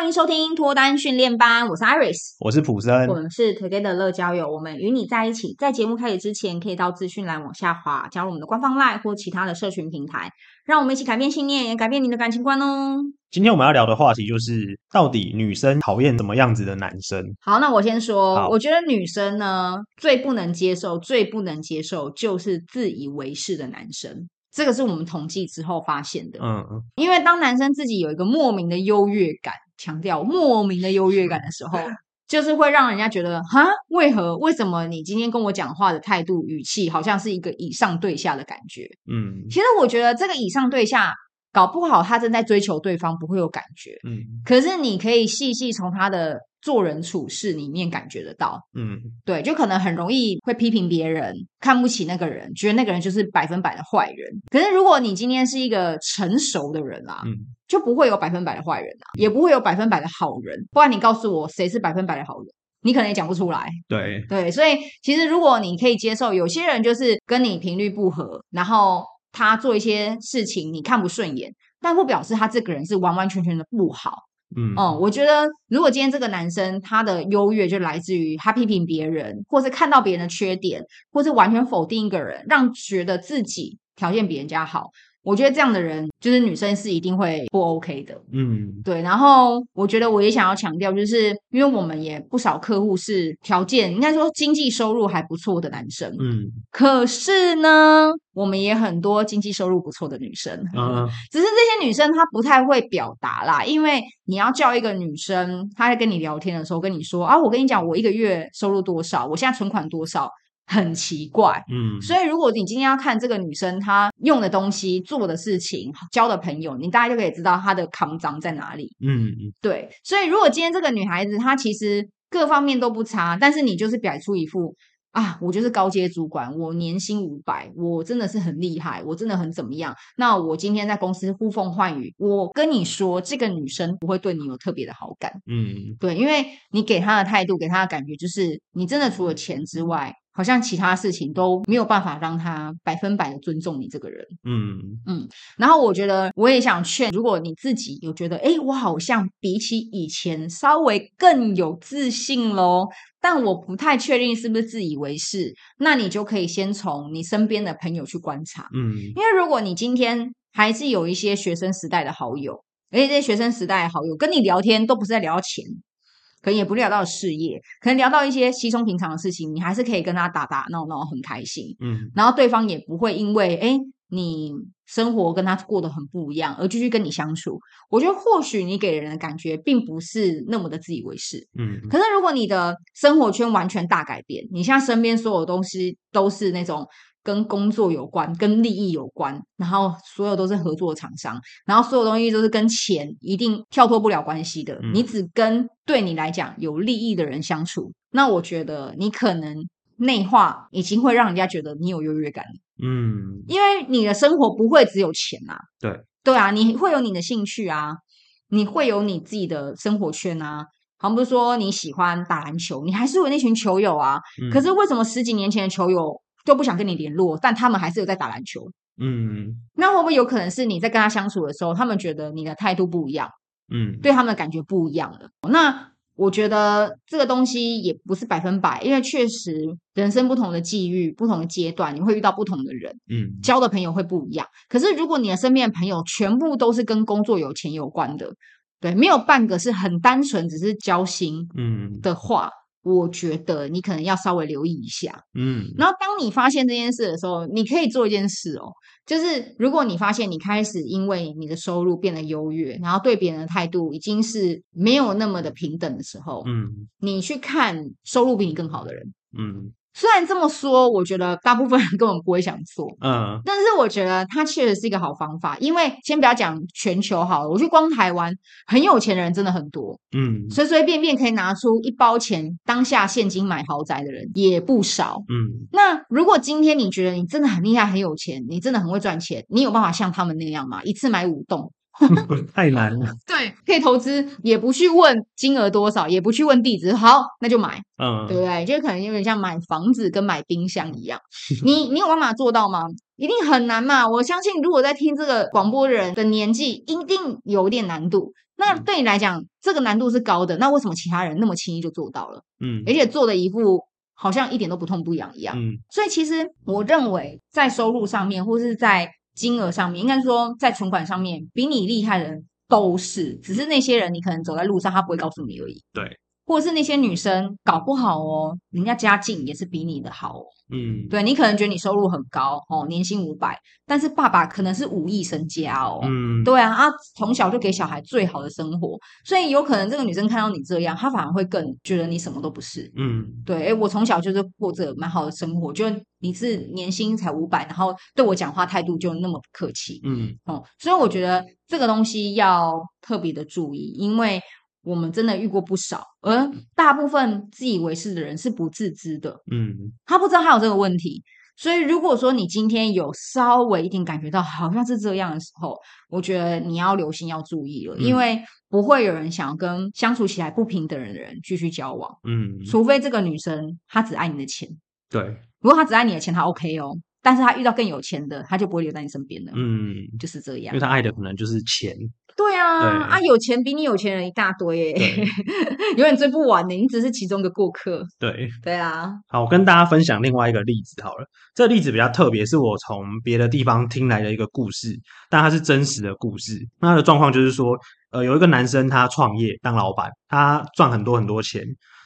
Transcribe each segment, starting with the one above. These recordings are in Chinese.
欢迎收听脱单训练班，我是 Iris，我是普森，我们是 Together 乐交友，我们与你在一起。在节目开始之前，可以到资讯栏往下滑，加入我们的官方 LINE 或其他的社群平台，让我们一起改变信念，也改变你的感情观哦。今天我们要聊的话题就是，到底女生讨厌什么样子的男生？好，那我先说，我觉得女生呢，最不能接受、最不能接受就是自以为是的男生。这个是我们统计之后发现的。嗯嗯，因为当男生自己有一个莫名的优越感，强调莫名的优越感的时候，就是会让人家觉得，哈，为何？为什么你今天跟我讲话的态度、语气，好像是一个以上对下的感觉？嗯，其实我觉得这个以上对下。搞不好他正在追求对方，不会有感觉。嗯，可是你可以细细从他的做人处事里面感觉得到。嗯，对，就可能很容易会批评别人，看不起那个人，觉得那个人就是百分百的坏人。可是如果你今天是一个成熟的人啊，嗯，就不会有百分百的坏人啊，也不会有百分百的好人。不然你告诉我谁是百分百的好人，你可能也讲不出来。对对，所以其实如果你可以接受，有些人就是跟你频率不合，然后。他做一些事情你看不顺眼，但不表示他这个人是完完全全的不好。嗯，哦、嗯，我觉得如果今天这个男生他的优越就来自于他批评别人，或是看到别人的缺点，或是完全否定一个人，让觉得自己条件比人家好。我觉得这样的人，就是女生是一定会不 OK 的。嗯，对。然后我觉得我也想要强调，就是因为我们也不少客户是条件应该说经济收入还不错的男生。嗯，可是呢，我们也很多经济收入不错的女生。嗯，只是这些女生她不太会表达啦，因为你要叫一个女生，她在跟你聊天的时候跟你说啊，我跟你讲，我一个月收入多少，我现在存款多少。很奇怪，嗯，所以如果你今天要看这个女生她用的东西、做的事情、交的朋友，你大概就可以知道她的肮脏在哪里，嗯，对。所以如果今天这个女孩子她其实各方面都不差，但是你就是摆出一副啊，我就是高阶主管，我年薪五百，我真的是很厉害，我真的很怎么样？那我今天在公司呼风唤雨，我跟你说，这个女生不会对你有特别的好感，嗯，对，因为你给她的态度，给她的感觉就是你真的除了钱之外。好像其他事情都没有办法让他百分百的尊重你这个人，嗯嗯。然后我觉得我也想劝，如果你自己有觉得，哎，我好像比起以前稍微更有自信喽，但我不太确定是不是自以为是，那你就可以先从你身边的朋友去观察，嗯。因为如果你今天还是有一些学生时代的好友，而且这些学生时代的好友跟你聊天都不是在聊钱。可能也不聊到事业，可能聊到一些稀松平常的事情，你还是可以跟他打打闹闹，很开心。嗯，然后对方也不会因为诶你生活跟他过得很不一样而继续跟你相处。我觉得或许你给人的感觉并不是那么的自以为是。嗯，可是如果你的生活圈完全大改变，你现在身边所有东西都是那种。跟工作有关，跟利益有关，然后所有都是合作厂商，然后所有东西都是跟钱一定跳脱不了关系的。嗯。你只跟对你来讲有利益的人相处，那我觉得你可能内化已经会让人家觉得你有优越感。嗯，因为你的生活不会只有钱啊。对，对啊，你会有你的兴趣啊，你会有你自己的生活圈啊。好像不是说你喜欢打篮球，你还是有那群球友啊。嗯。可是为什么十几年前的球友？都不想跟你联络，但他们还是有在打篮球。嗯，那会不会有可能是你在跟他相处的时候，他们觉得你的态度不一样？嗯，对他们的感觉不一样了。那我觉得这个东西也不是百分百，因为确实人生不同的际遇、不同的阶段，你会遇到不同的人。嗯，交的朋友会不一样。可是如果你的身边的朋友全部都是跟工作有钱有关的，对，没有半个是很单纯只是交心，嗯的话。嗯我觉得你可能要稍微留意一下，嗯，然后当你发现这件事的时候，你可以做一件事哦，就是如果你发现你开始因为你的收入变得优越，然后对别人的态度已经是没有那么的平等的时候，嗯，你去看收入比你更好的人，嗯。虽然这么说，我觉得大部分人根本不会想做，嗯，但是我觉得它确实是一个好方法。因为先不要讲全球好了，我觉得光台湾很有钱的人真的很多，嗯，随随便便可以拿出一包钱当下现金买豪宅的人也不少，嗯。那如果今天你觉得你真的很厉害、很有钱，你真的很会赚钱，你有办法像他们那样吗？一次买五栋？太难了。对，可以投资，也不去问金额多少，也不去问地址，好，那就买，嗯，对不对？就可能有点像买房子跟买冰箱一样，你你有办法做到吗？一定很难嘛！我相信，如果在听这个广播的人的年纪，一定有点难度。那对你来讲，这个难度是高的，那为什么其他人那么轻易就做到了？嗯，而且做的一副好像一点都不痛不痒一样。嗯，所以其实我认为，在收入上面，或是在金额上面，应该说在存款上面，比你厉害的人都是，只是那些人你可能走在路上，他不会告诉你而已。对。或者是那些女生搞不好哦，人家家境也是比你的好哦。嗯，对，你可能觉得你收入很高哦，年薪五百，但是爸爸可能是五亿身家哦。嗯，对啊，他，从小就给小孩最好的生活，所以有可能这个女生看到你这样，她反而会更觉得你什么都不是。嗯，对，哎，我从小就是过着蛮好的生活，就你是年薪才五百，然后对我讲话态度就那么不客气。嗯，哦，所以我觉得这个东西要特别的注意，因为。我们真的遇过不少，而大部分自以为是的人是不自知的，嗯，他不知道他有这个问题。所以，如果说你今天有稍微一点感觉到好像是这样的时候，我觉得你要留心，要注意了，嗯，因为不会有人想要跟相处起来不平等的人继续交往，嗯，除非这个女生她只爱你的钱，对，如果她只爱你的钱，她 OK 哦。但是她遇到更有钱的，她就不会留在你身边了。嗯，就是这样，因为她爱的可能就是钱。对啊，对啊，有钱比你有钱人一大堆，耶，永远追不完的。你只是其中一个过客。对，对啊。好，我跟大家分享另外一个例子好了。这个例子比较特别，是我从别的地方听来的一个故事，但它是真实的故事。那它的状况就是说，呃，有一个男生他创业当老板，他赚很多很多钱。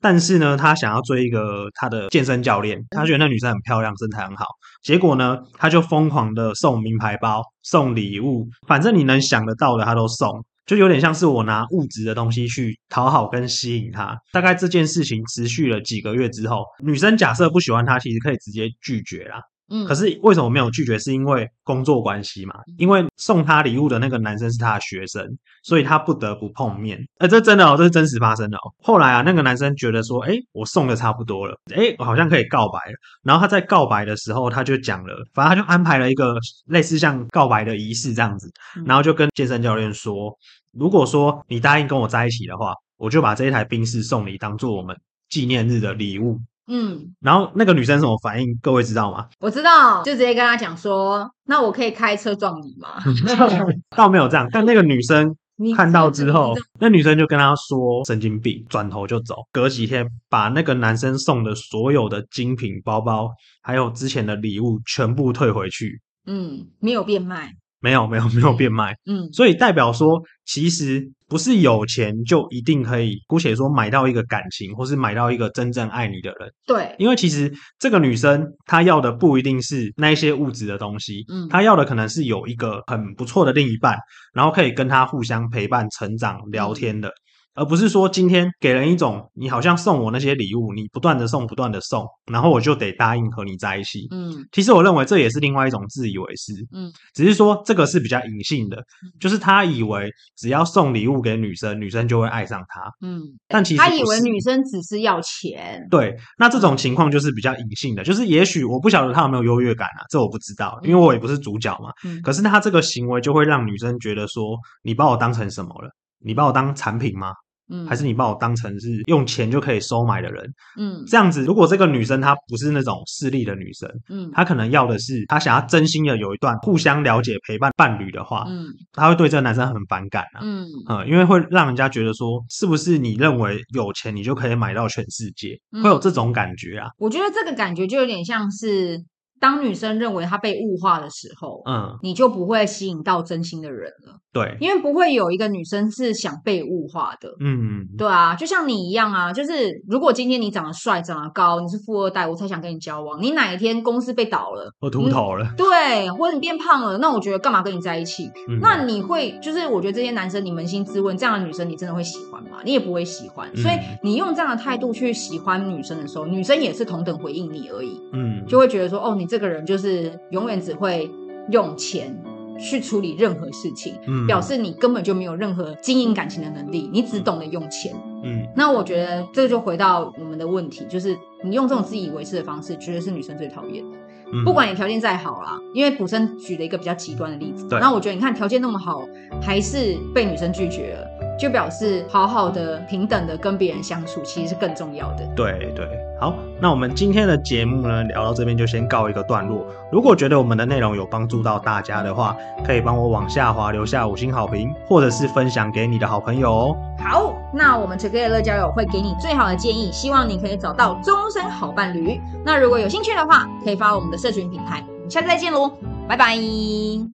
但是呢，他想要追一个他的健身教练，他觉得那女生很漂亮，身材很好。结果呢，他就疯狂的送名牌包、送礼物，反正你能想得到的他都送，就有点像是我拿物质的东西去讨好跟吸引他。大概这件事情持续了几个月之后，女生假设不喜欢他，其实可以直接拒绝啦。嗯，可是为什么没有拒绝？是因为工作关系嘛？因为送他礼物的那个男生是他的学生，所以他不得不碰面。哎，这真的哦，这是真实发生的哦。后来啊，那个男生觉得说，哎，我送的差不多了，哎，我好像可以告白了。然后他在告白的时候，他就讲了，反正他就安排了一个类似像告白的仪式这样子，然后就跟健身教练说，如果说你答应跟我在一起的话，我就把这一台冰室送你，当做我们纪念日的礼物。嗯，然后那个女生什么反应？各位知道吗？我知道，就直接跟他讲说，那我可以开车撞你吗？倒没有这样，但那个女生看到之后，那女生就跟他说神经病，转头就走。隔几天，把那个男生送的所有的精品包包，还有之前的礼物全部退回去。嗯，没有变卖。没有没有没有变卖，嗯，所以代表说，其实不是有钱就一定可以，姑且说买到一个感情，或是买到一个真正爱你的人。对，因为其实这个女生她要的不一定是那一些物质的东西，嗯，她要的可能是有一个很不错的另一半，然后可以跟她互相陪伴、成长、聊天的。嗯而不是说今天给人一种你好像送我那些礼物，你不断的送，不断的送，然后我就得答应和你在一起。嗯，其实我认为这也是另外一种自以为是。嗯，只是说这个是比较隐性的，就是他以为只要送礼物给女生，女生就会爱上他。嗯，但其实他以为女生只是要钱。对，那这种情况就是比较隐性的，就是也许我不晓得他有没有优越感啊，这我不知道，因为我也不是主角嘛。嗯，可是他这个行为就会让女生觉得说，你把我当成什么了？你把我当产品吗？嗯，还是你把我当成是用钱就可以收买的人？嗯，这样子，如果这个女生她不是那种势利的女生，嗯，她可能要的是她想要真心的有一段互相了解、陪伴伴侣的话，嗯，她会对这个男生很反感啊，嗯，嗯，因为会让人家觉得说，是不是你认为有钱你就可以买到全世界？嗯，会有这种感觉啊？我觉得这个感觉就有点像是。当女生认为她被物化的时候，嗯，你就不会吸引到真心的人了。对，因为不会有一个女生是想被物化的。嗯，对啊，就像你一样啊，就是如果今天你长得帅、长得高，你是富二代，我才想跟你交往。你哪一天公司被倒了，我秃头了，对，或者你变胖了，那我觉得干嘛跟你在一起？嗯，那你会就是我觉得这些男生，你扪心自问，这样的女生你真的会喜欢吗？你也不会喜欢。所以你用这样的态度去喜欢女生的时候，女生也是同等回应你而已。嗯，就会觉得说，哦，你这个人就是。永远只会用钱去处理任何事情，嗯，表示你根本就没有任何经营感情的能力，你只懂得用钱。嗯，那我觉得这就回到我们的问题，就是你用这种自以为是的方式，绝对是女生最讨厌的。嗯，不管你条件再好啦，因为卜生举了一个比较极端的例子，那我觉得你看条件那么好，还是被女生拒绝了。就表示好好的、平等的跟别人相处，其实是更重要的。对对，好，那我们今天的节目呢，聊到这边就先告一个段落。如果觉得我们的内容有帮助到大家的话，可以帮我往下滑留下五星好评，或者是分享给你的好朋友哦。好，那我们 Together 乐交友会给你最好的建议，希望你可以找到终身好伴侣。那如果有兴趣的话，可以发我们的社群平台。我们下次再见喽，拜拜。